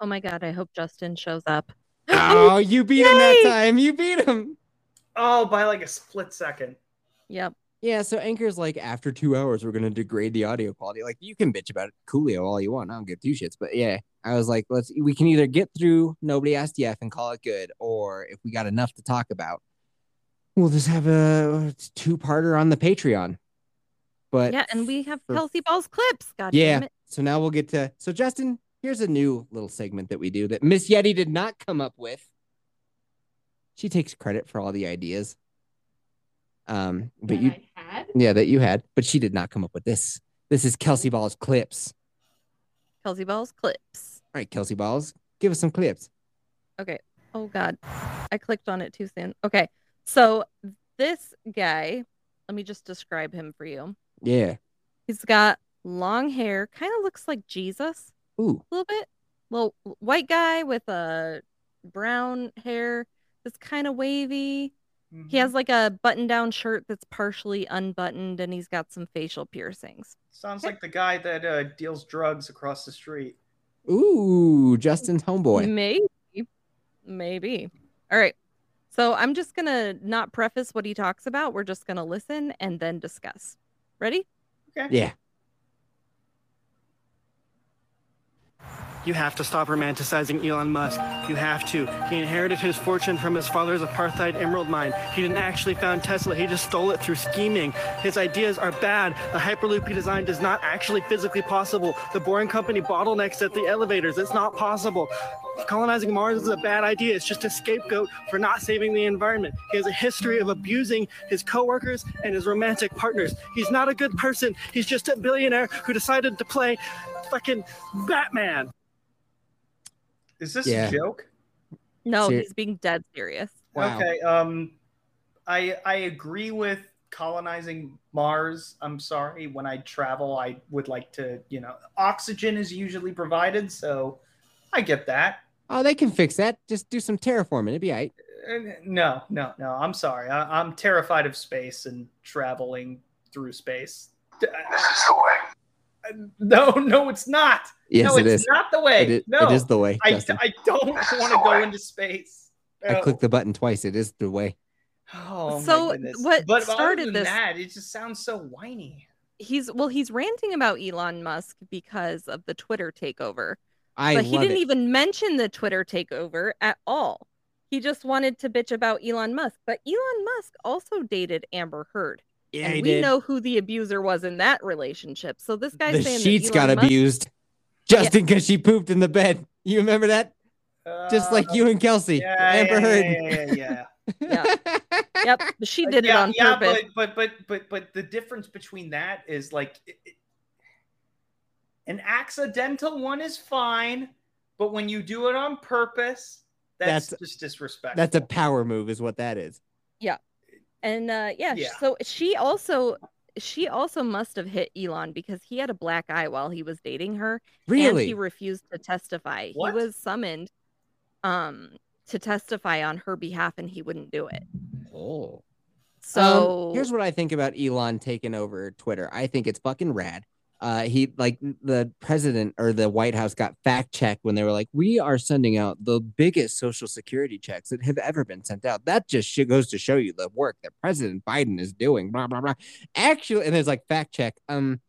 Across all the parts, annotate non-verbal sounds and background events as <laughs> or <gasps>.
Oh my god, I hope Justin shows up. <gasps> Oh, you beat him that time. You beat him. Oh, by like a split second. Yep. Yeah, so Anchor's like, after two hours, we're gonna degrade the audio quality. Like, you can bitch about it, Coolio all you want. I don't give two shits. But yeah, I was like, let's we can either get through nobody asked F and call it good, or if we got enough to talk about, we'll just have a two-parter on the Patreon. But yeah, and we have for- Kelsey Ball's clips. God yeah. damn it. So now we'll get to so Justin, here's a new little segment that we do that Miss Yeti did not come up with. She takes credit for all the ideas. Um, but you had? yeah, that you had, but she did not come up with this. This is Kelsey Ball's clips. Kelsey Ball's clips. All right, Kelsey Balls, give us some clips. Okay. Oh god. I clicked on it too soon. Okay. So this guy, let me just describe him for you. Yeah. He's got long hair, kind of looks like Jesus Ooh. a little bit. Little white guy with a brown hair that's kind of wavy. Mm-hmm. He has like a button down shirt that's partially unbuttoned and he's got some facial piercings. Sounds like the guy that uh, deals drugs across the street. Ooh, Justin's homeboy. Maybe. Maybe. All right. So I'm just going to not preface what he talks about. We're just going to listen and then discuss. Ready? Okay. Yeah. You have to stop romanticizing Elon Musk. You have to. He inherited his fortune from his father's apartheid emerald mine. He didn't actually found Tesla. He just stole it through scheming. His ideas are bad. The Hyperloop he designed is not actually physically possible. The Boring Company bottlenecks at the elevators. It's not possible. Colonizing Mars is a bad idea. It's just a scapegoat for not saving the environment. He has a history of abusing his coworkers and his romantic partners. He's not a good person. He's just a billionaire who decided to play fucking Batman. Is this Yeah. a joke? No, Ser- he's being dead serious. Wow. Okay. Um, I I agree with colonizing Mars. I'm sorry. When I travel, I would like to, you know, oxygen is usually provided, so I get that. Oh, they can fix that. Just do some terraforming. It'd be all right. Uh, No, no, no. I'm sorry. I, I'm terrified of space and traveling through space. This is the way. No, no, it's not. Yes, no, it it's is. not the way. It is, no, it is the way. I, Justin. I don't <laughs> want to go into space. I No. clicked the button twice. It is the way. Oh, my So, goodness. what but started this- That it just sounds so whiny. He's well, he's ranting about Elon Musk because of the Twitter takeover. I but he didn't it. even mention the Twitter takeover at all. He just wanted to bitch about Elon Musk. But Elon Musk also dated Amber Heard. yeah, and he we did. know who the abuser was in that relationship. So this guy's the saying sheets that got Elon Musk- abused. Justin, because she pooped in the bed. You remember that? Just like Uh, you and Kelsey. yeah, Amber yeah, Heard. Yeah, yeah, yeah. Yeah. <laughs> Yep, but she did yeah, it on yeah, purpose. But, but but but but the difference between that is like it- it- an accidental one is fine, but when you do it on purpose, that's, That's- just disrespectful. That's a power move, is what that is. Yeah, and uh yeah, Yeah. so she also she also must have hit Elon because he had a black eye while he was dating her. And Really? he refused to testify. What? He was summoned um to testify on her behalf and he wouldn't do it. oh. So Um, here's what I think about Elon taking over Twitter. I think it's fucking rad. Uh, he like the president or the White House got fact checked when they were like, "We are sending out the biggest social security checks that have ever been sent out." That just goes to show you the work that President Biden is doing. Blah blah blah. Actually, and there's like fact check. Um,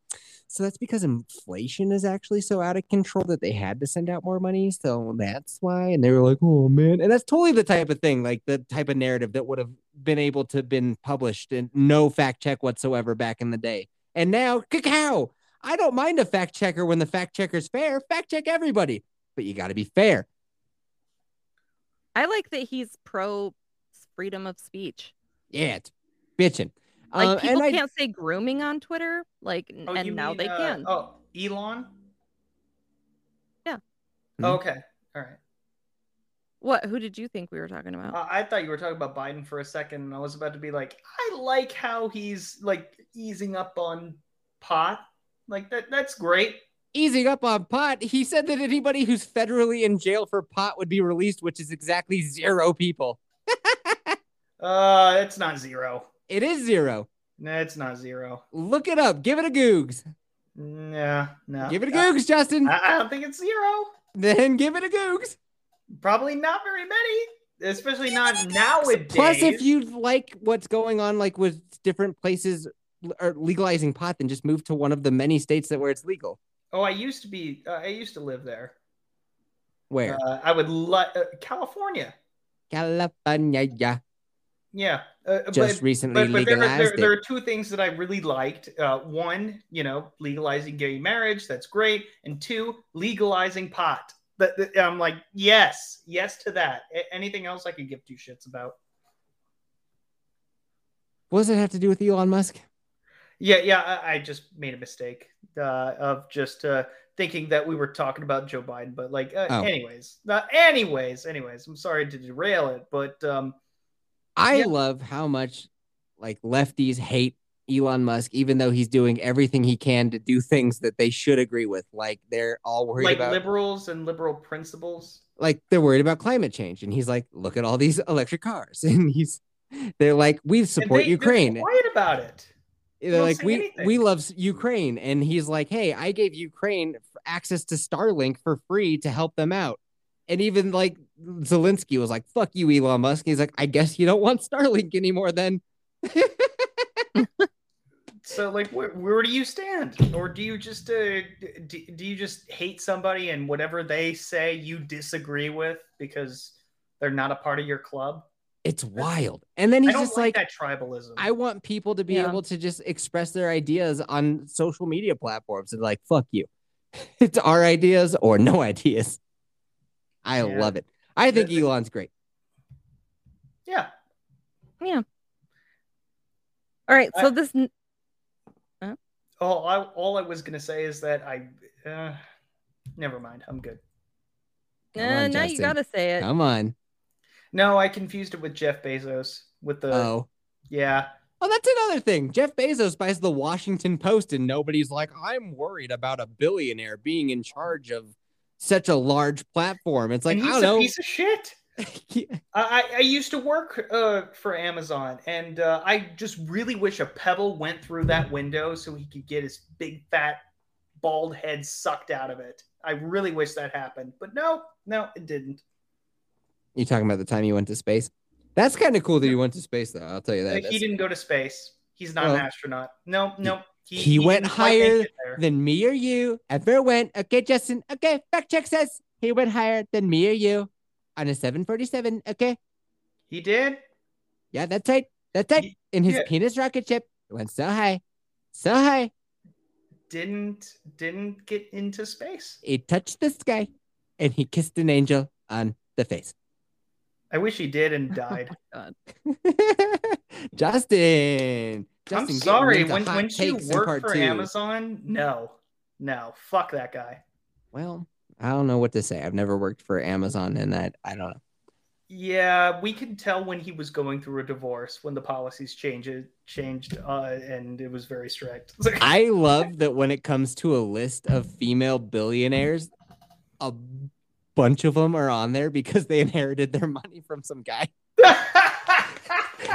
so that's because inflation is actually so out of control that they had to send out more money. So that's why. And they were like, "Oh man," and that's totally the type of thing, like the type of narrative that would have been able to been published and no fact check whatsoever back in the day. And now, cacao. I don't mind a fact checker when the fact checker's fair. Fact check everybody, but you got to be fair. I like that he's pro freedom of speech. Yeah, it's bitching. Like Um, people and I, can't say grooming on Twitter, like Oh, and now mean, they uh, can. Oh, Elon. Yeah. Mhm. Okay. All right. What? Who did you think we were talking about? Uh, I thought you were talking about Biden for a second, and I was about to be like, I like how he's like easing up on pot. Like that. That's great. Easing up on pot. He said that anybody who's federally in jail for pot would be released, which is exactly zero people. <laughs> Uh, it's not zero. It is zero. No, it's not zero. Look it up. Give it a googs. Yeah, no. Give it a googs, Justin. I, I don't think it's zero. then give it a googs. Probably not very many, especially not nowadays. Plus, if you like what's going on, like with different places or legalizing pot, then just move to one of the many states that where it's legal. oh, I used to be, uh, I used to live there. Where? Uh, I would like uh, California. California. Yeah. Yeah, uh, Just but, recently but, but there, there, there are two things that I really liked. Uh, one, you know, legalizing gay marriage. That's great. And two, legalizing pot. That, that- I'm like, yes, yes to that. A- anything else I could give two shits about. What does it have to do with Elon Musk? Yeah, yeah, I, I just made a mistake uh, of just uh, thinking that we were talking about Joe Biden, but like, uh, Oh. anyways, not anyways, anyways. I'm sorry to derail it, but um, I Yeah. love how much like lefties hate Elon Musk, even though he's doing everything he can to do things that they should agree with. Like they're all worried like about liberals and liberal principles. like they're worried about climate change. And he's like, look at all these electric cars. <laughs> And he's they're like, we support they- they're Ukraine. Quiet about it. They're like, we anything. we love Ukraine. And he's like, hey, I gave Ukraine access to Starlink for free to help them out. And even like Zelensky was like, fuck you, Elon Musk. He's like, I guess you don't want <laughs> Starlink anymore then. <laughs> So, like, where, where do you stand, or do you just uh, do, do you just hate somebody and whatever they say you disagree with because they're not a part of your club? It's wild. And then I he's don't just like, like, that tribalism. I want people to be Yeah. able to just express their ideas on social media platforms and like, fuck you. <laughs> It's our ideas or no <laughs> ideas. I Yeah. love it. I think The- the- Elon's great. yeah, Yeah. All right. So I- this. n- all I all I was gonna say is that I, uh, never mind. I'm good. Uh, on, now you gotta say it. Come on. No, I confused it with Jeff Bezos. With the Oh. yeah, Oh, that's another thing. Jeff Bezos buys the Washington Post, and nobody's like, I'm worried about a billionaire being in charge of such a large platform. It's like, and I he's don't a know. piece of shit. <laughs> I, I I used to work uh, for Amazon, and uh, I just really wish a pebble went through that window so he could get his big fat bald head sucked out of it. I really wish that happened, but no, no, it didn't. You talking about the time you went to space? That's kind of cool that you went to space, though. I'll tell you that. he That's- didn't go to space. He's not Well, an astronaut. No, no. he went didn't quite make higher than me or you ever went. Okay, Justin. Okay, fact check says he went higher than me or you on a 747. Okay, He did. yeah, that's right. That's right. In his penis rocket ship, it went so high, so high, Didn't didn't get into space. it touched the sky, and he kissed an angel on the face. I wish he did and <laughs> died. God. <laughs> Justin. I'm sorry. When when you takes in work for two. Amazon, no, no, fuck that guy. Well, I don't know what to say. I've never worked for Amazon, and that I don't know. Yeah, we could tell when he was going through a divorce when the policies changed changed uh, and it was very strict. <laughs> I love that when it comes to a list of female billionaires, a bunch of them are on there because they inherited their money from some guy. <laughs>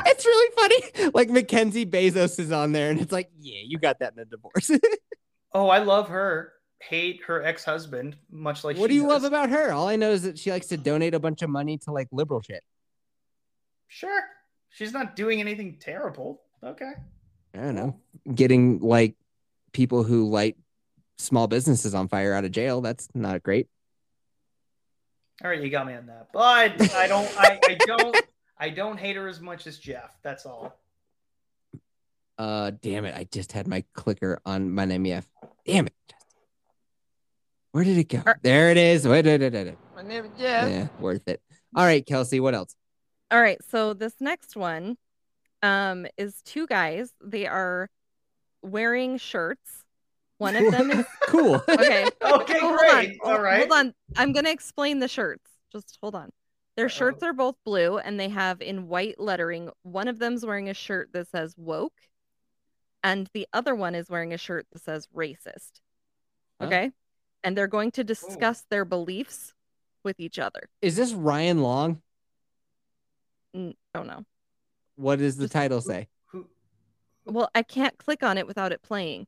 It's really funny. Like Mackenzie Bezos is on there, and it's like, yeah, you got that in a divorce. <laughs> oh, I love her. Hate her ex husband, much like what do you love about her? All I know is that she likes to donate a bunch of money to like liberal shit. Sure, she's not doing anything terrible. Okay, I don't know, getting like people who light small businesses on fire out of jail. That's not great. All right, you got me on that. But I don't, I, I don't, I don't hate her as much as Jeff. That's all. Uh, damn it! I just had my clicker on my NMEF. Damn it! Where did it go? There it is. Wait, wait, wait, wait, wait. My name is Jeff. Yeah, worth it. All right, Kelsey. What else? All right, so this next one um is two guys. They are wearing shirts One of them is <laughs> cool. <laughs> okay. Okay, Oh, great. on. All right. Hold on. I'm gonna explain the shirts. Just hold on. Their shirts are both blue and they have in white lettering. One of them's wearing a shirt that says woke, and the other one is wearing a shirt that says racist. Huh? Okay. And they're going to discuss their beliefs with each other. Is this Ryan Long? N- don't know. What does the Just- title say? Who- Well, I can't click on it without it playing.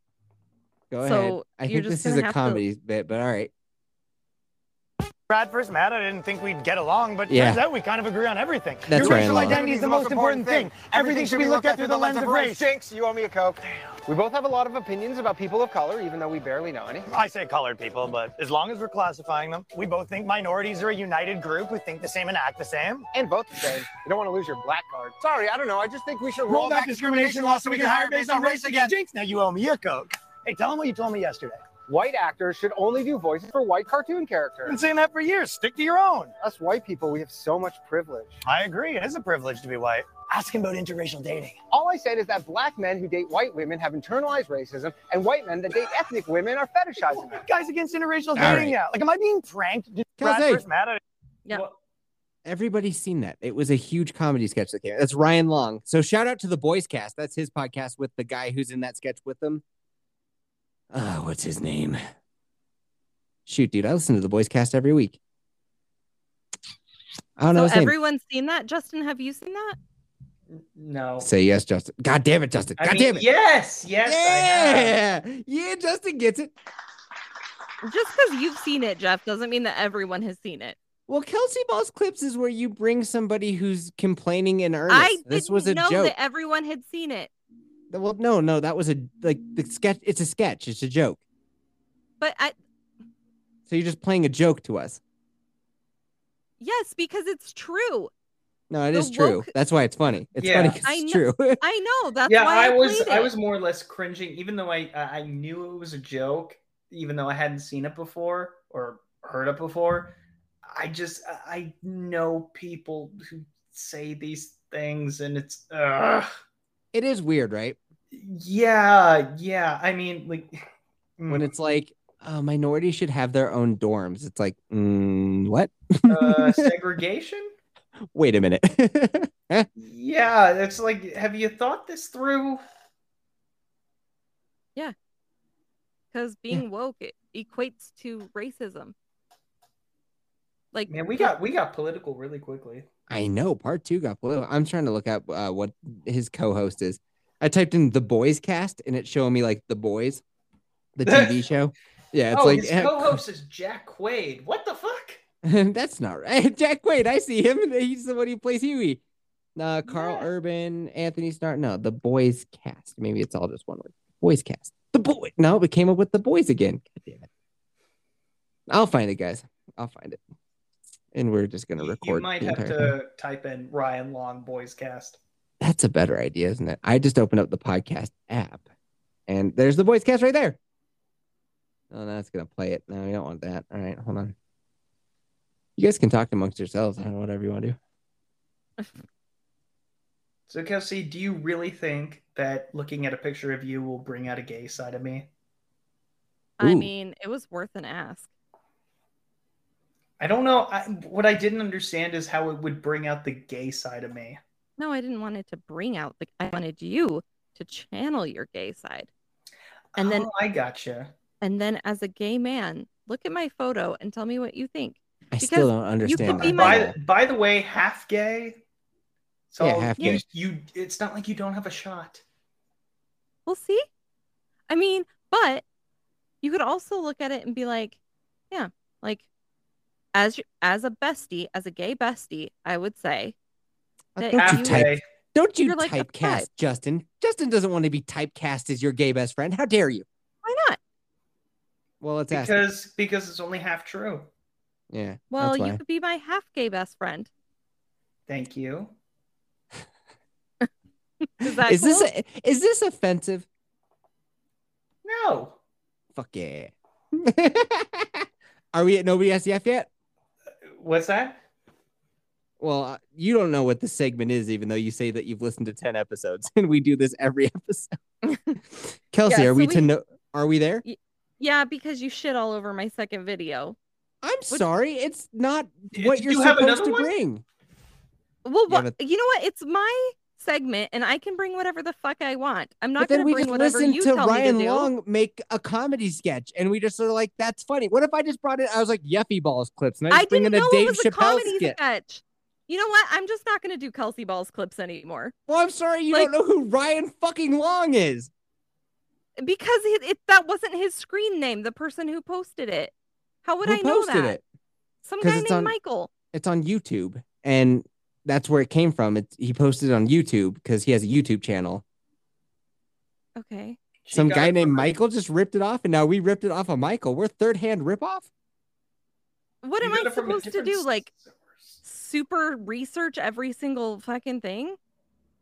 Go ahead. I you're think this is a have to- comedy bit, but all right. Brad first met, I didn't think we'd get along, but Yeah. turns out we kind of agree on everything. That's Your Ryan racial identity is the most important thing. Everything should be looked at through the lens of race. Jinx, you owe me a Coke. We both have a lot of opinions about people of color, even though we barely know any. I say colored people, but as long as we're classifying them, we both think minorities are a united group who think the same and act the same. And vote the same. You don't want to lose your black card. Sorry, I don't know. I just think we should Roll back discrimination laws so we can hire based on race again. Jinx, now you owe me a Coke. Hey, tell them what you told me yesterday. White actors should only do voices for white cartoon I've been saying that for years. Stick to your own. Us white people, we have so much privilege. I agree. It is a privilege to be white. Ask him about interracial dating. All I said is that black men who date white women have internalized racism, and white men that date ethnic women are fetishizing it. Guys against interracial dating right. now. Like, am I being pranked? Did Brad Kelsey. first met, I Yeah. What- Everybody's seen that. It was a huge comedy sketch that came. out. That's Ryan Long. So shout out to the Boys Cast. That's his podcast with the guy who's in that sketch with them. Uh, what's his name? Shoot, dude, I listen to the Boys Cast every week. I don't know So his name. everyone's seen that. Justin, have you seen that? No. Say yes, Justin. God damn it, Justin. I God mean, damn it. Yes, yes, yeah. Yeah, Justin gets it. Just because you've seen it, Jeff, doesn't mean that everyone has seen it. Well, Kelsey Balls clips is where you bring somebody who's complaining in earnest. I this didn't was a know joke. that everyone had seen it, Well, no, no, that was a like the sketch. It's a sketch. It's a joke. but I So you're just playing a joke to us. yes, because it's true. No, it The is true. woke- That's why it's funny. It's Yeah. funny 'cause I it's know- true. <laughs> I know that's yeah, why I, I was played I was more or less cringing, even though I I I knew it was a joke, even though I hadn't seen it before or heard it before. I just I- I know people who say these things, and it's uh it is weird, right? yeah yeah. I mean like <sighs> When mm, it's like uh, minorities should have their own dorms. It's like, mm, what? uh, <laughs> segregation. Wait a minute. Huh? <laughs> Yeah, it's like, have you thought this through? Yeah. Because being woke it equates to racism. Like Man, we got we got political really quickly. I know. Part two got political. I'm trying to look up uh, what his co-host is. I typed in the Boys Cast, and it's showing me like the Boys, the <laughs> TV show. Yeah, it's oh, like his co-host is Jack Quaid. What the fuck? <laughs> That's not right. <laughs> Jack Quaid, I see him. He's the one who plays Hughie. Uh, Karl Yeah. Urban, Anthony Starr. No, the Boys Cast. Maybe it's all just one word. Boys Cast. The boy. No, we came up with the boys again. God damn it. I'll find it, guys. I'll find it. And we're just gonna record. You might the have entire to thing. type in Ryan Long Boys Cast. That's a better idea, isn't it? I just opened up the podcast app, and there's the Boys Cast right there. Oh, no, it's gonna play it. No, we don't want that. All right, hold on. You guys can talk amongst yourselves. I don't know, whatever you want to do. <laughs> So, Kelsey, do you really think that looking at a picture of you will bring out a gay side of me? I Ooh. mean, it was worth an ask. I don't know. I, what I didn't understand is how it would bring out the gay side of me. No, I didn't want it to bring out the. I wanted you to channel your gay side, and then Oh, I gotcha. and then as a gay man, look at my photo and tell me what you think. I Because still don't understand. You could be that my- By, by the way, half gay. So Yeah, half you, gay. you, it's not like you don't have a shot. We'll see. I mean, but you could also look at it and be like, yeah, like as as a bestie, as a gay bestie, I would say that don't you type? Don't you You're like a typecast. Justin? Justin doesn't want to be typecast as your gay best friend. How dare you? why not? Well, let's ask. him. Because because it's only half true. Yeah. Well, you could be my half gay best friend. Thank you. <laughs> Is that Is this cool? is this offensive? No. Fuck yeah. <laughs> Are we at nobody SDF yet? What's that? Well, uh, you don't know what the segment is, even though you say that you've listened to ten episodes, <laughs> and we do this every episode. <laughs> Kelsey, Yeah, are so we to know? Are we there? Yeah, because you shit all over my second video. I'm sorry. It's not what Did you're you have supposed to one? bring. Well, Yeah, what, you know what? It's my segment, and I can bring whatever the fuck I want. I'm not going to bring whatever listen you to tell Ryan me to do. Long make a comedy sketch, and we just sort of like, that's funny. What if I just brought it? I was like, Yeffy Balls clips, and I I bring in didn't a know Dave it was a comedy skit. sketch. You know what? I'm just not going to do Kelsey Balls clips anymore Well, I'm sorry, you Like- don't know who Ryan fucking Long is. because it, it that wasn't his screen name. The person who posted it. How would who I know that? it? Some guy named on- Michael. It's on YouTube, and that's where it came from. It's he posted it on YouTube because he has a YouTube channel. Okay. She Some guy named from- Michael just ripped it off, and now we ripped it off of Michael. We're third hand ripoff. What you am I it from a supposed to different do? Like super research every single fucking thing?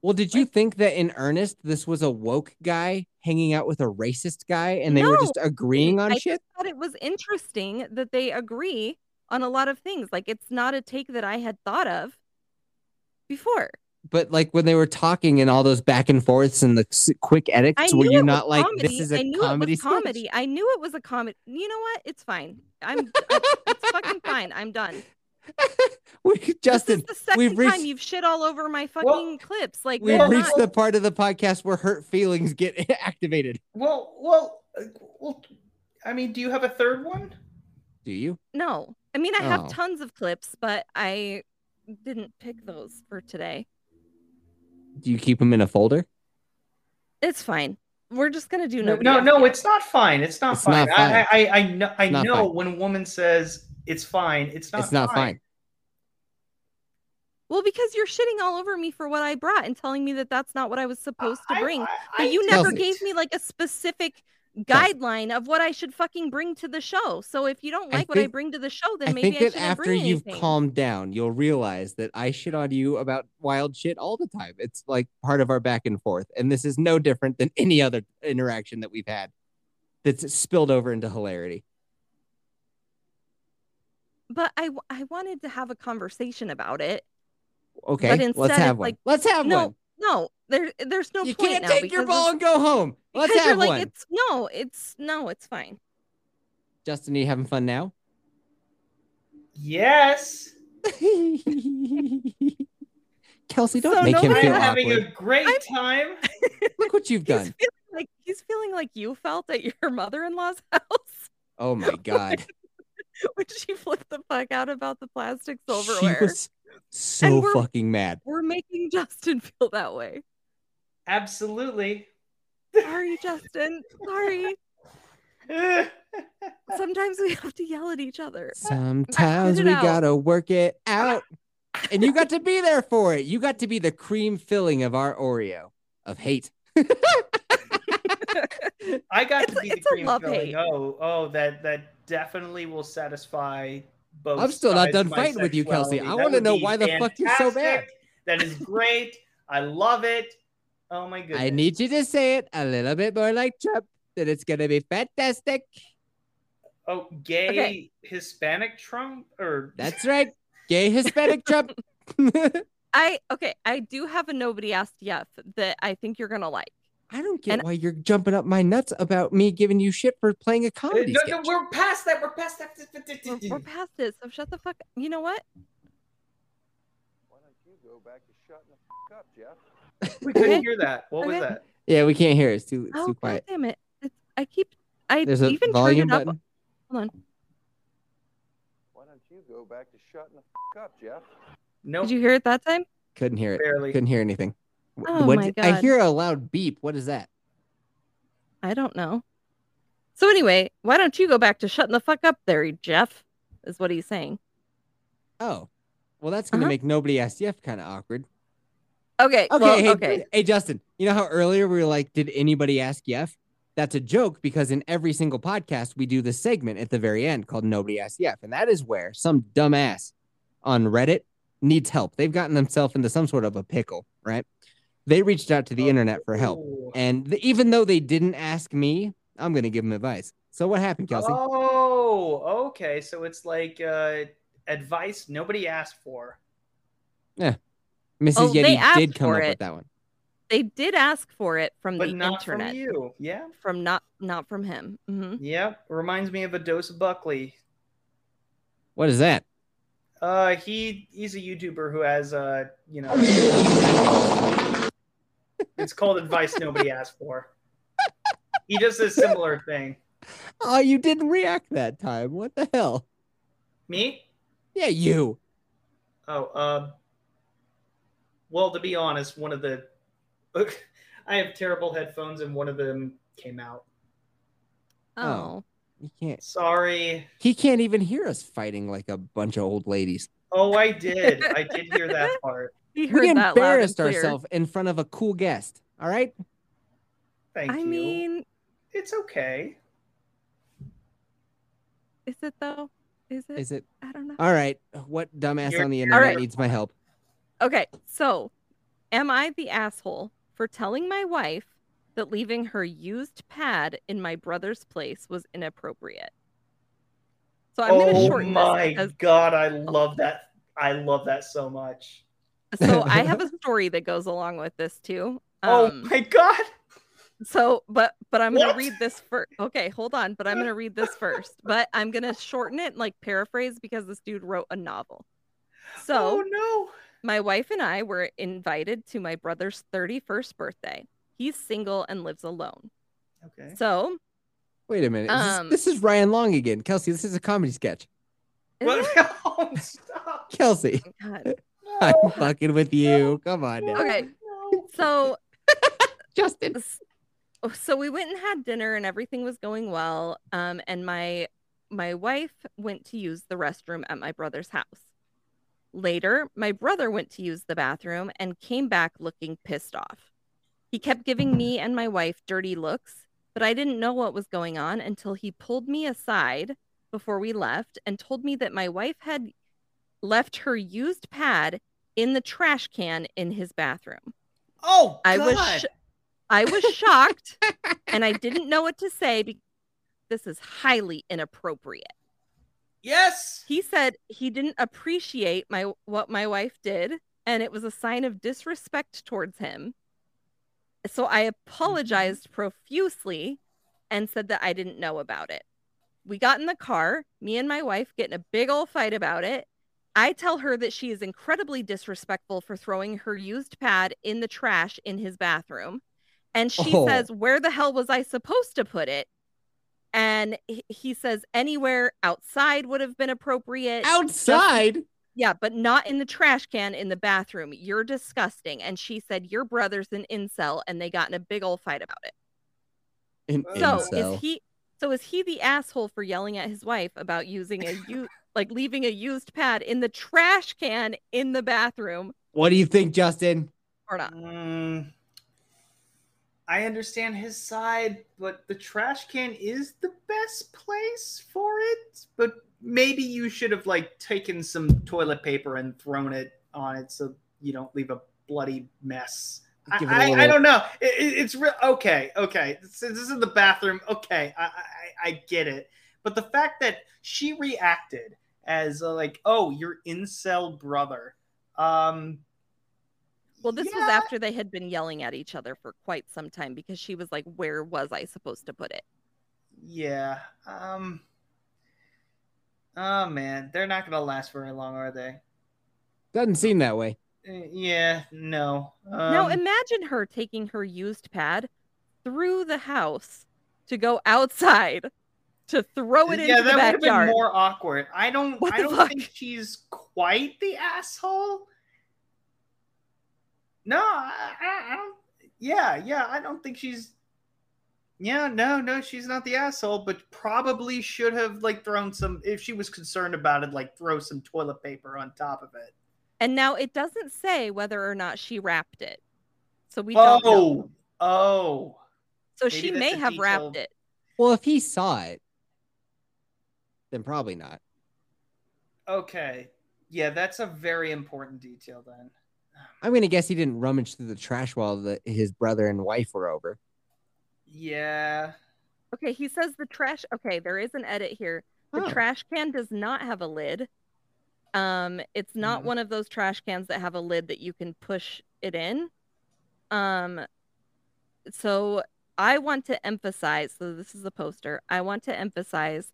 Well, did you Like- think that in earnest this was a woke guy hanging out with a racist guy, and they were just agreeing on I shit? just thought it was interesting that they agree on a lot of things. Like it's not a take that I had thought of before. But like when they were talking and all those back and forths and the quick edits, were you not like comedy. this is I a knew comedy? it was sketch? comedy. I knew it was a comedy. You know what? It's fine. I'm. I- it's fucking fine. I'm done. <laughs> We, this Justin, is the 2nd we've time you've shit all over my fucking Well, clips. Like we've they're reached not- the part of the podcast where hurt feelings get <laughs> activated. Well, well, well. I mean, do you have a third one? Do you? no. I mean, I have Oh. tons of clips, but I didn't pick those for today. Do you keep them in a folder? It's fine. We're just gonna do No, nobody no, else no, it's not fine. It's not It's fine. not I, fine. I, I, I know, I know fine. when a woman says it's fine, it's not. Fine. It's not fine. Well, because you're shitting all over me for what I brought and telling me that that's not what I was supposed to bring. I- but I you never didn't. gave me like a specific guideline of what I should fucking bring to the show. So if you don't I like what I bring to the show, then I maybe think I that shouldn't after you've anything. calmed down, you'll realize that I shit on you about wild shit all the time. It's like part of our back and forth. And this is no different than any other interaction that we've had that's spilled over into hilarity. But I I wanted to have a conversation about it. Okay, But let's instead have one. like, let's have one. no, one. no, there there's no you point can't now take your ball and go home. Let's because have you're like one. it's no, it's no, it's fine. Justin, are you having fun now? Yes, <laughs> Kelsey, don't So make him nobody- feel I'm having awkward. a great I'm- time. <laughs> Look what you've He's done. feeling like he's feeling like you felt at your mother-in-law's <laughs> house Oh my god. when she flipped the fuck out about the plastic silverware she silverware. was so we're- fucking mad. We're making Justin feel that way. Absolutely. Sorry, Justin. Sorry. <laughs> Sometimes we have to yell at each other. Sometimes we out. gotta work it out. And you got to be there for it. You got to be the cream filling of our Oreo of hate. I got It's to be it's the a cream love filling. hate. Oh, oh, that that definitely will satisfy both. I'm still not done of my fighting with you, Kelsey. I wanna know be why the fuck you're so bad. That is great. I love it. Oh my goodness. I need you to say it a little bit more like Trump. That it's gonna be fantastic. Oh, gay Okay. Hispanic Trump or That's right. Gay Hispanic Trump. <laughs> <laughs> I okay, I do have a nobody asked yet that I think you're gonna like. I don't get And- why you're jumping up my nuts about me giving you shit for playing a Uh, comedy no, no, we're past that. We're past that. We're, we're past it, so shut the fuck. You know what? Why don't you go back to shutting the f- up, Jeff? We <laughs> couldn't hear that. What was that? Yeah, we can't hear. it. It's too, it's Oh too god quiet. damn it! It's, I keep. I There's a even volume turned it up. Hold on. Why don't you go back to shutting the f- up, Jeff? Nope. Did you hear it that time? Couldn't hear it. Barely. Couldn't hear anything. Oh what my did- I hear a loud beep. What is that? I don't know. So anyway, why don't you go back to shutting the fuck up there, Jeff? Is what he's saying. Oh, well, that's gonna Uh-huh. make nobody SDF kind of awkward. Okay. Okay, well, hey, okay. hey, Justin. You know how earlier we were like, did anybody ask Yef? That's a joke because in every single podcast we do this segment at the very end called Nobody Asked Yef, and that is where some dumbass on Reddit needs help. They've gotten themselves into some sort of a pickle, right? They reached out to the internet for help, Oh. and th- even though they didn't ask me, I'm gonna give them advice. So what happened, Kelsey? Oh, okay. So it's like uh, advice nobody asked for. Mrs. Oh, Yeti did come up it. with that one. They did ask for it from But the not internet. from you. Yeah. From not Not from him. Mm-hmm. Yep, reminds me of a dose of Buckley. What is that? Uh, he he's a YouTuber who has uh, you know, <laughs> it's called advice nobody asked for. He does a similar thing. Oh, you didn't react that time. What the hell? Me? Yeah, you. Oh, um, well, to be honest, one of the <laughs> I have terrible headphones, and one of them came out. Oh. Oh. You can't. Sorry. He can't even hear us fighting like a bunch of old ladies. Oh, I did. I <laughs> did hear that part. He heard We that loud and embarrassed ourselves in front of a cool guest. All right. Thank I you. I mean, it's okay. is it though? Is it? Is it? I don't know. All right. What dumbass You're- on the internet right. needs my help? Okay, so am I the asshole for telling my wife that leaving her used pad in my brother's place was inappropriate? So I'm going to oh shorten my this because god, I love that. I love that so much. so <laughs> I have a story that goes along with this too. oh Um, my god. So, but but I'm gonna read this first. Okay, hold on. But I'm gonna read this first. But I'm gonna shorten it and like paraphrase because this dude wrote a novel. So oh no. My wife and I were invited to my brother's 31st birthday. He's single and lives alone. Okay. So Wait a minute. Is this- Um, this, is Ryan Long again. Kelsey, this is a comedy sketch. is Well, it? <laughs> oh, stop. Kelsey, God. <laughs> I'm fucking with you. Come on now. Okay. No. So <laughs> Justin. so we went and had dinner and everything was going well. Um, and my my wife went to use the restroom at my brother's house. Later, my brother went to use the bathroom and came back looking pissed off. He kept giving mm-hmm. me and my wife dirty looks, but I didn't know what was going on until he pulled me aside before we left and told me that my wife had left her used pad in the trash can in his bathroom. Oh, I was sh- I was shocked and I <laughs> didn't know what to say because this is highly inappropriate. Yes. He said he didn't appreciate my what my wife did and it was a sign of disrespect towards him. So I mm-hmm. apologized profusely and said that I didn't know about it. We got in the car, me and my wife get in a big old fight about it. I tell her that she is incredibly disrespectful for throwing her used pad in the trash in his bathroom. And she Oh. says, Where the hell was I supposed to put it? And he- he says, Anywhere outside would have been appropriate. Outside. Yeah, but not in the trash can in the bathroom. You're disgusting. And she said, Your brother's an incel. And they got in a big old fight about it. An So incel. is he so is he the asshole for yelling at his wife about using a u <laughs> like leaving a used pad in the trash can in the bathroom What do you think, Justin? or not? Mm, I understand his side, but the trash can is the best place for it. But maybe you should have like taken some toilet paper and thrown it on it so you don't leave a bloody mess. I, Give it a I, I don't know. It, it- it's real. Okay, okay. This, this is in the bathroom. Okay, I, I, I get it. But the fact that she reacted as uh, like, "Oh, your incel brother," um, Well, this was after they had been yelling at each other for quite some time because she was like, Where was I supposed to put it? Yeah. Um. Oh man, they're not gonna last very long, are they? Doesn't seem that way. Uh, yeah. No. Um, now imagine her taking her used pad through the house to go outside <laughs> to throw it yeah, into the backyard. Yeah, that would have been more awkward. I don't. What I don't fuck? think she's quite the asshole. No, I, I, I don't. Yeah, yeah, I don't think she's. Yeah, no, no, she's not the asshole, but probably should have like thrown some. If she was concerned about it, like throw some toilet paper on top of it. And now it doesn't say whether or not she wrapped it. So we don't oh, know. Oh, oh. So maybe she may have detail. wrapped it. Well, if he saw it, then probably not. Okay. Yeah, that's a very important detail then. I'm gonna guess he didn't rummage through the trash while the, his brother and wife were over. Yeah. Okay, he says the trash. Okay, there is an edit here. The Oh. trash can does not have a lid. Um, it's not Mhm. one of those trash cans that have a lid that you can push it in. Um, so I want to emphasize, so this is a poster. I want to emphasize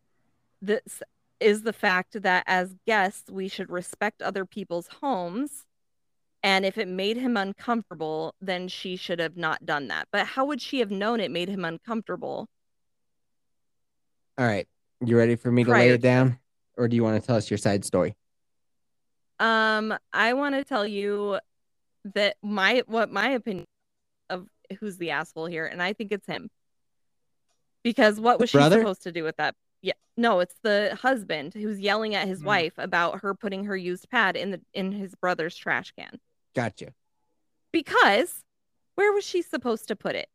this is the fact that as guests, we should respect other people's homes. And if it made him uncomfortable, then she should have not done that. But how would she have known it made him uncomfortable? All right. You ready for me to lay it down? Or do you want to tell us your side story? Um, I want to tell you that my what my opinion of who's the asshole here, and I think it's him. Because what was she supposed to do with that? Yeah, no, it's the husband who's yelling at his Hmm. wife about her putting her used pad in the in his brother's trash can. Gotcha. Because where was she supposed to put it?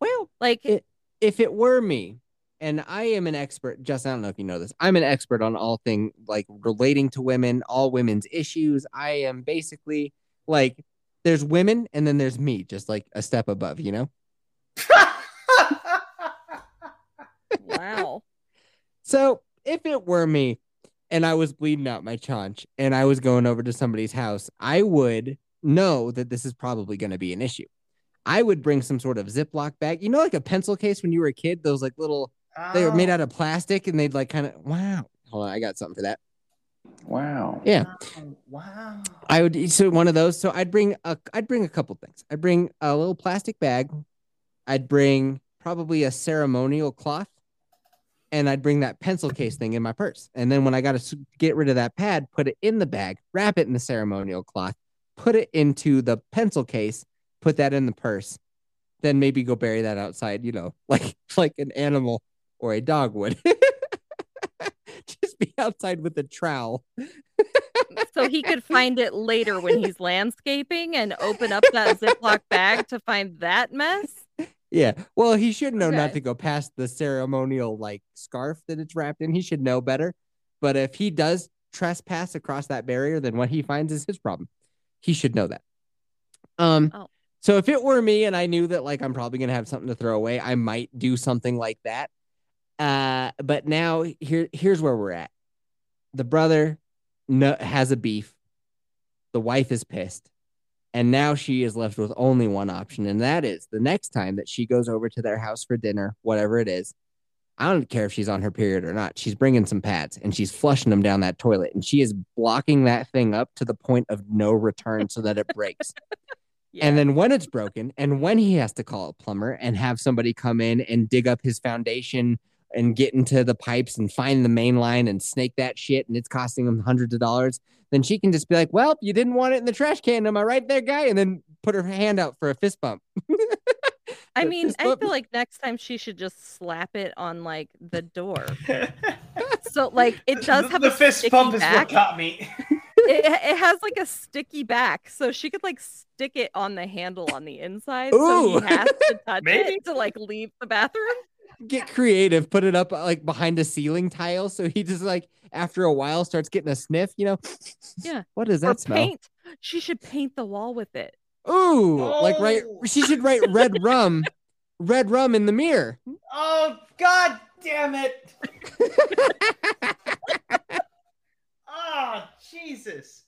Well, Like, It- if it were me, and I am an expert, Justin, I don't know if you know this. I'm an expert on all thing like relating to women, all women's issues. I am basically like there's women and then there's me, just like a step above, you know? wow. <laughs> So if it were me and I was bleeding out my chaunch and I was going over to somebody's house, I would know that this is probably going to be an issue. I would bring some sort of Ziploc bag, you know, like a pencil case when you were a kid, those like little, they were made oh. out of plastic and they'd like kind of, wow. Hold on, I got something for that. Wow. Yeah. Oh, wow. I would so one of those. So I'd bring a I'd bring a couple things. I'd bring a little plastic bag. I'd bring probably a ceremonial cloth, and I'd bring that pencil case thing in my purse. And then when I got to get rid of that pad, put it in the bag, wrap it in the ceremonial cloth, put it into the pencil case, put that in the purse. Then maybe go bury that outside, you know, <laughs> like like an animal or a dog would. <laughs> Just be outside with a trowel. <laughs> So he could find it later when he's landscaping and open up that Ziploc bag to find that mess. Yeah. Well, he should know not to go past the ceremonial like scarf that it's wrapped in. He should know better. But if he does trespass across that barrier, then what he finds is his problem. He should know that. Um Oh. so if it were me and I knew that like I'm probably gonna have something to throw away, I might do something like that. Uh but now here here's where we're at. The brother no, has a beef. The wife is pissed. And now she is left with only one option, and that is the next time that she goes over to their house for dinner, whatever it is. I don't care if she's on her period or not. She's bringing some pads and she's flushing them down that toilet, and she is blocking that thing up to the point of no return so that it breaks. <laughs> And then when it's broken, and when he has to call a plumber and have somebody come in and dig up his foundation and get into the pipes and find the main line and snake that shit, and it's costing him hundreds of dollars, then she can just be like, "Well, you didn't want it in the trash can, am I right there, guy?" And then put her hand out for a fist bump. <laughs> I mean, I feel like next time she should just slap it on like the door. <laughs> So like it does have the fist sticky bump is what back. got me. It, <laughs> it has like a sticky back, so she could like stick it on the handle on the inside, so Ooh. he has to touch Maybe. it to like leave the bathroom. Get creative, put it up uh, like behind a ceiling tile, so he just like after a while starts getting a sniff. You know, Yeah. What does or that smell? paint. She should paint the wall with it. Ooh, like right. Oh. She should write red <laughs> rum, red rum in the mirror. Oh God damn it! <laughs> Ah, Jesus.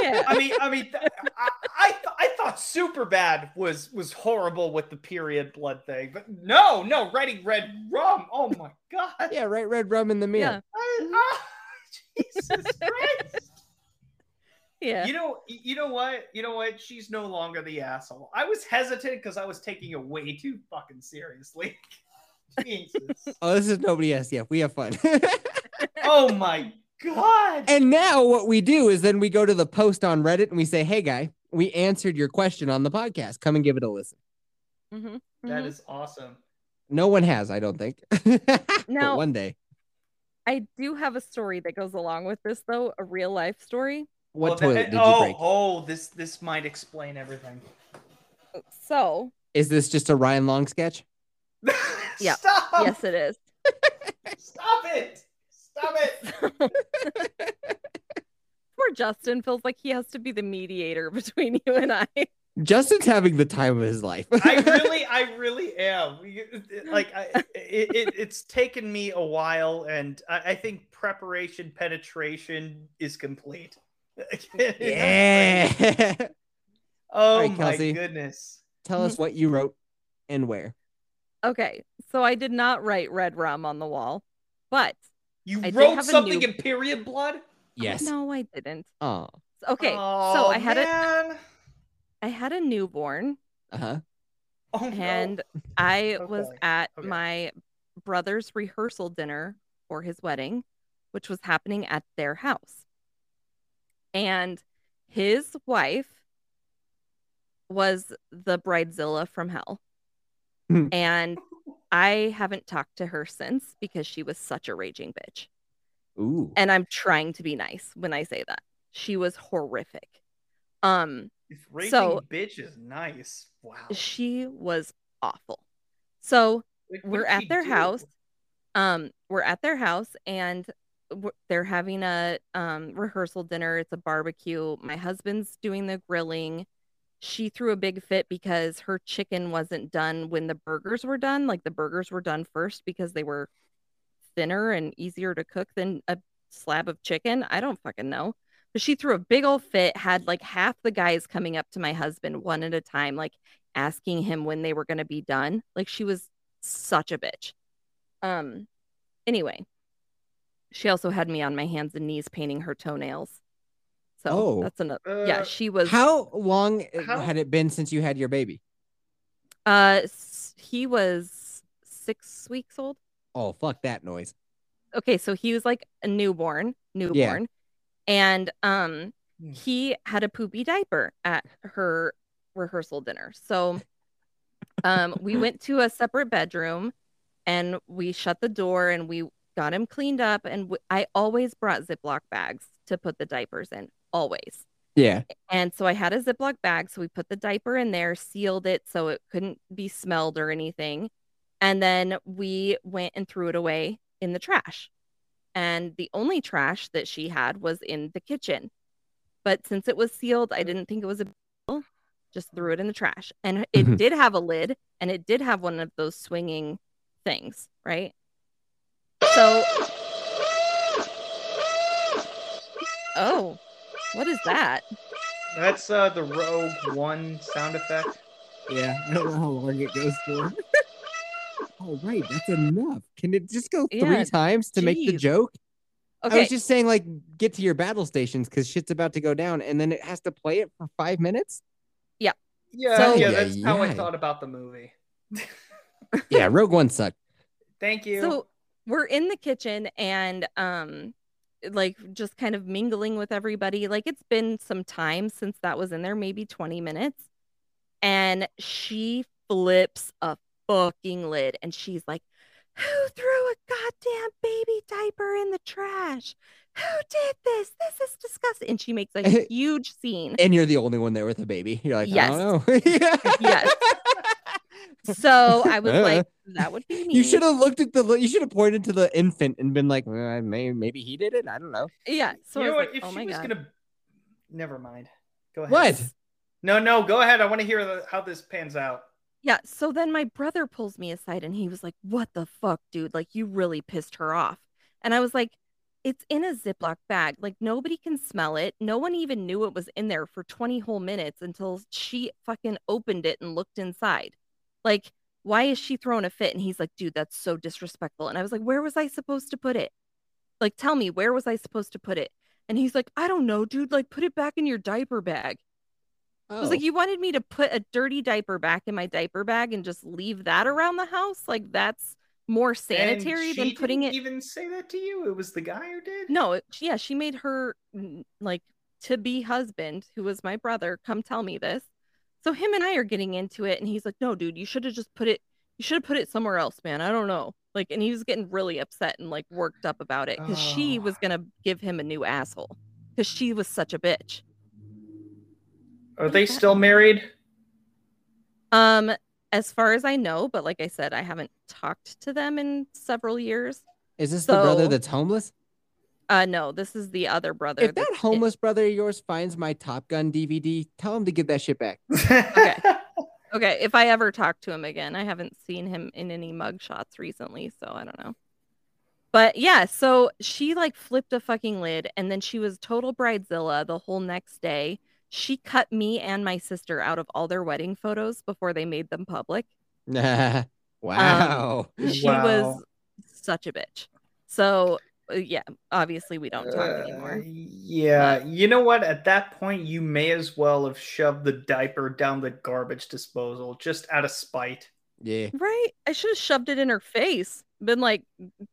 Yeah. I mean, I mean, th- I, I, th- I thought Superbad was was horrible with the period blood thing, but no, no, writing red rum. Oh my God. Yeah, write red rum in the mirror. Yeah. I- ah, <laughs> Jesus Christ. Yeah. You know, you know what? You know what? She's no longer the asshole. I was hesitant because I was taking it way too fucking seriously. <laughs> Jesus. Oh, this is nobody else. Yeah, we have fun. <laughs> Oh my god. and now what we do is then we go to the post on Reddit and we say, "Hey, guy, we answered your question on the podcast. Come and give it a listen." Mhm, That mhm. is awesome. No one has, I don't think. <laughs> but Now- one day, I do have a story that goes along with this, though, a real life story. What Well, toilet that- did you oh, break? Oh, this this might explain everything. So, Is this just a Ryan Long sketch? <laughs> Yeah. Stop. yes, it is. Stop it. Stop it. <laughs> Poor Justin feels like he has to be the mediator between you and I. Justin's having the time of his life. I <laughs> really, I really am. Like, I, it, it, it's taken me a while, and I, I think preparation penetration is complete. <laughs> yeah. <laughs> Oh All right, my goodness. Tell us what you wrote and where. Okay, so I did not write red rum on the wall, but You I did wrote have something new- in period blood? Yes. no, I didn't. Oh. Okay, so Oh, I had a man. I had a newborn, Uh huh. Oh, no. and I <laughs> was at okay. my brother's rehearsal dinner for his wedding, which was happening at their house. And his wife was the bridezilla from hell. Hmm. and I haven't talked to her since because she was such a raging bitch. Ooh. And I'm trying to be nice when I say that. She was horrific. Um If raging So- bitch is nice. Wow. she was awful. So Like, we're at their do? house. Um, we're at their house and w- they're having a um rehearsal dinner. It's a barbecue. My husband's doing the grilling. She threw a big fit because her chicken wasn't done when the burgers were done. Like the burgers were done first because they were thinner and easier to cook than a slab of chicken. I don't fucking know. But she threw a big old fit, had like half the guys coming up to my husband one at a time, like asking him when they were going to be done. Like she was such a bitch. Um anyway, she also had me on my hands and knees painting her toenails. So Oh. that's another yeah, Uh, she was How long How- had it been since you had your baby? uh he was 6 weeks old. Oh, fuck that noise. okay so he was like a newborn newborn and um Hmm. he had a poopy diaper at her rehearsal dinner so <laughs> um we went to a separate bedroom and we shut the door and we got him cleaned up and w- i always brought ziploc bags to put the diapers in always Yeah. and so I had a Ziploc bag. So we put the diaper in there, sealed it so it couldn't be smelled or anything. And then we went and threw it away in the trash. And the only trash that she had was in the kitchen. But since it was sealed, I didn't think it was a deal. Just threw it in the trash. And it Mhm. did have a lid and it did have one of those swinging things, right? So, oh, what is that? That's uh the Rogue One sound effect. Yeah. <laughs> I don't know how long it goes for. <laughs> oh, right. That's enough. Can it just go three Yeah, times to make the jeez. joke? I was just saying, like, get to your battle stations because shit's about to go down, and then it has to play it for five minutes. Yeah, So- yeah, Yeah, that's how I thought about the movie. <laughs> Yeah, Rogue One sucked. Thank you. So we're in the kitchen and um like just kind of mingling with everybody. Like it's been some time since that was in there, maybe 20 minutes. And she flips a fucking lid and she's like, Who threw a goddamn baby diaper in the trash? Who did this? This is disgusting. And she makes a <laughs> huge scene. And you're the only one there with a baby. You're like, Yes. I don't know. <laughs> Yes. So I was like, <laughs> that would be me. You should have looked at the. You should have pointed to the infant and been like, "Uh, maybe, maybe he did it. I don't know. Yeah. So you know what? like, if oh she my was God. gonna, never mind. Go ahead. What? No, no, go ahead. I want to hear the, how this pans out. Yeah, so then my brother pulls me aside and he was like, What the fuck, dude? Like, you really pissed her off. And I was like, It's in a Ziploc bag. Like, nobody can smell it. No one even knew it was in there for 20 whole minutes until she fucking opened it and looked inside. Like, why is she throwing a fit? And he's like, Dude, that's so disrespectful. And I was like, Where was I supposed to put it? Like, tell me, where was I supposed to put it? And he's like, I don't know, dude. Like, put it back in your diaper bag. I was like, Oh. you wanted me to put a dirty diaper back in my diaper bag and just leave that around the house? Like that's more sanitary than putting didn't it. Even say that to you? It was the guy who did. No, it- yeah, she made her like to be husband, who was my brother, come tell me this. So him and I are getting into it, and he's like, "No, dude, you should have just put it. You should have put it somewhere else, man. I don't know." Like, and he was getting really upset and like worked up about it because she Oh. was gonna give him a new asshole because she was such a bitch. Are they still married? Um, as far as I know, but like I said, I haven't talked to them in several years. Is this the brother that's homeless? Uh, no, this is the other brother. If that that's- homeless brother of yours finds my Top Gun DVD, tell him to give that shit back. Okay. <laughs> Okay, if I ever talk to him again, I haven't seen him in any mug shots recently, so I don't know. But yeah, so she like flipped a fucking lid and then she was total bridezilla the whole next day. She cut me and my sister out of all their wedding photos before they made them public. <laughs> Wow. She Wow. was such a bitch. So yeah, obviously we don't talk Uh, anymore. yeah, you know what? At that point, you may as well have shoved the diaper down the garbage disposal just out of spite. yeah. Right? I should have shoved it in her face. Been like,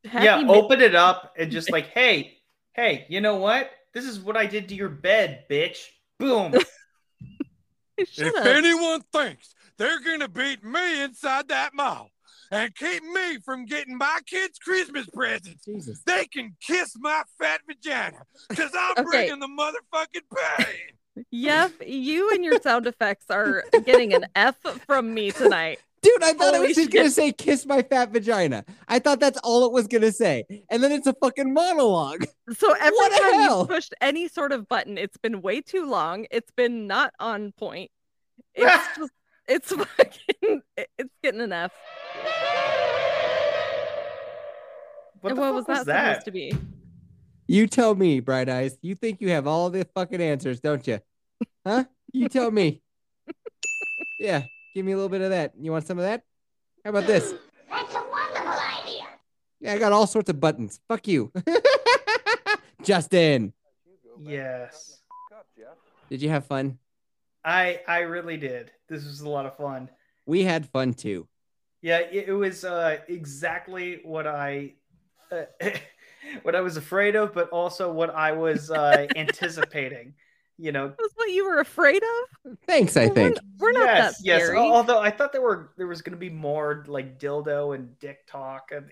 happy yeah, mi- open it up and just like, hey, hey, you know what? This is what I did to your bed, bitch. Boom. <laughs> If anyone thinks they're gonna beat me inside that mall and keep me from getting my kids' Christmas presents, Jesus. they can kiss my fat vagina because I'm Okay. bringing the motherfucking pain. Yep, you and your sound effects are getting an F from me tonight. Dude, I thought Holy it was just gonna say kiss my fat vagina. I thought that's all it was gonna say. And then it's a fucking monologue. So every What time hell? you pushed any sort of button, it's been way too long. It's been not on point. It's <laughs> just, it's <laughs> fucking, it's getting an F. What, the what fuck was was that, supposed to be? You tell me, Bright Eyes. You think you have all the fucking answers, don't you? Huh? You tell me. yeah, give me a little bit of that. You want some of that? How about this? That's a wonderful idea. Yeah, I got all sorts of buttons. Fuck you. <laughs> Justin, Yes. Did you have fun? I I really did. This was a lot of fun. We had fun too. Yeah, it, it was uh, exactly what I uh, <laughs> what I was afraid of, but also what I was uh, <laughs> anticipating. You know, That's what you were afraid of? Thanks, I Well, we're- think. We're, not yes, that yes. scary. al- Although I thought there were there was going to be more like dildo and dick talk. And,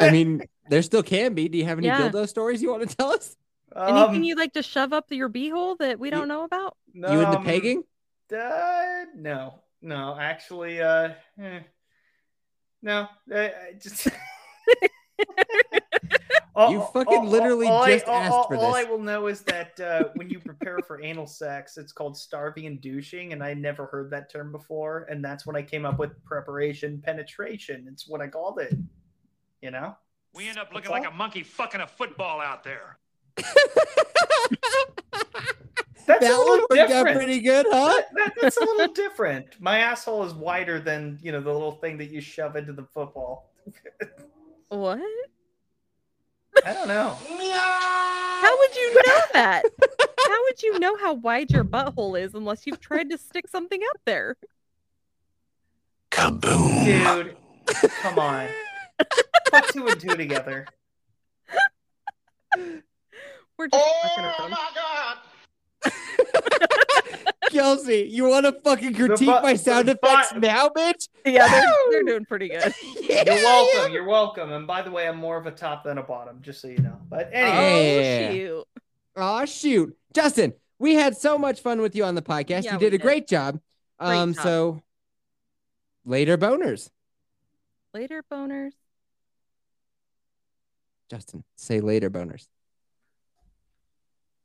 I mean, there still can be. Do you have any Yeah. dildo stories you want to tell us? Anything um, you'd like to shove up your beehole that we don't know about? you in the pegging? Uh, no, no, actually, uh, eh. no, uh, I just. <laughs> All- You fucking all- literally all just I, all- asked all- for All I will know is that uh, <laughs> when you prepare for anal sex, it's called starving and douching, and I never heard that term before, and that's when I came up with preparation penetration. It's what I called it. You know. We end up looking like a monkey fucking a football out there. <laughs> That's that a little one worked out different. pretty good, huh? That- that- that's a little different. My asshole is wider than you know the little thing that you shove into the football. What? I don't know. How would you know that? How would you know how wide your butthole is unless you've tried to stick something up there? Kaboom. Dude, come on. Put two and two together. We're just fucking around. <laughs> Kelsey, you want to fucking critique bu- my sound the effects bu- now, bitch? Yeah, they're, Woo! they're doing pretty good. <laughs> Yeah, You're yeah. welcome. You're welcome. And by the way, I'm more of a top than a bottom, just so you know. But anyway, Oh, shoot. Oh shoot, Justin, we had so much fun with you on the podcast. Yeah, you did a did. great job. Great um, job. so later boners. Later, boners. Justin, say later boners.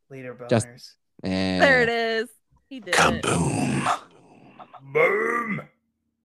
Later Just- boners. And There it is. He did it. Kaboom. Boom.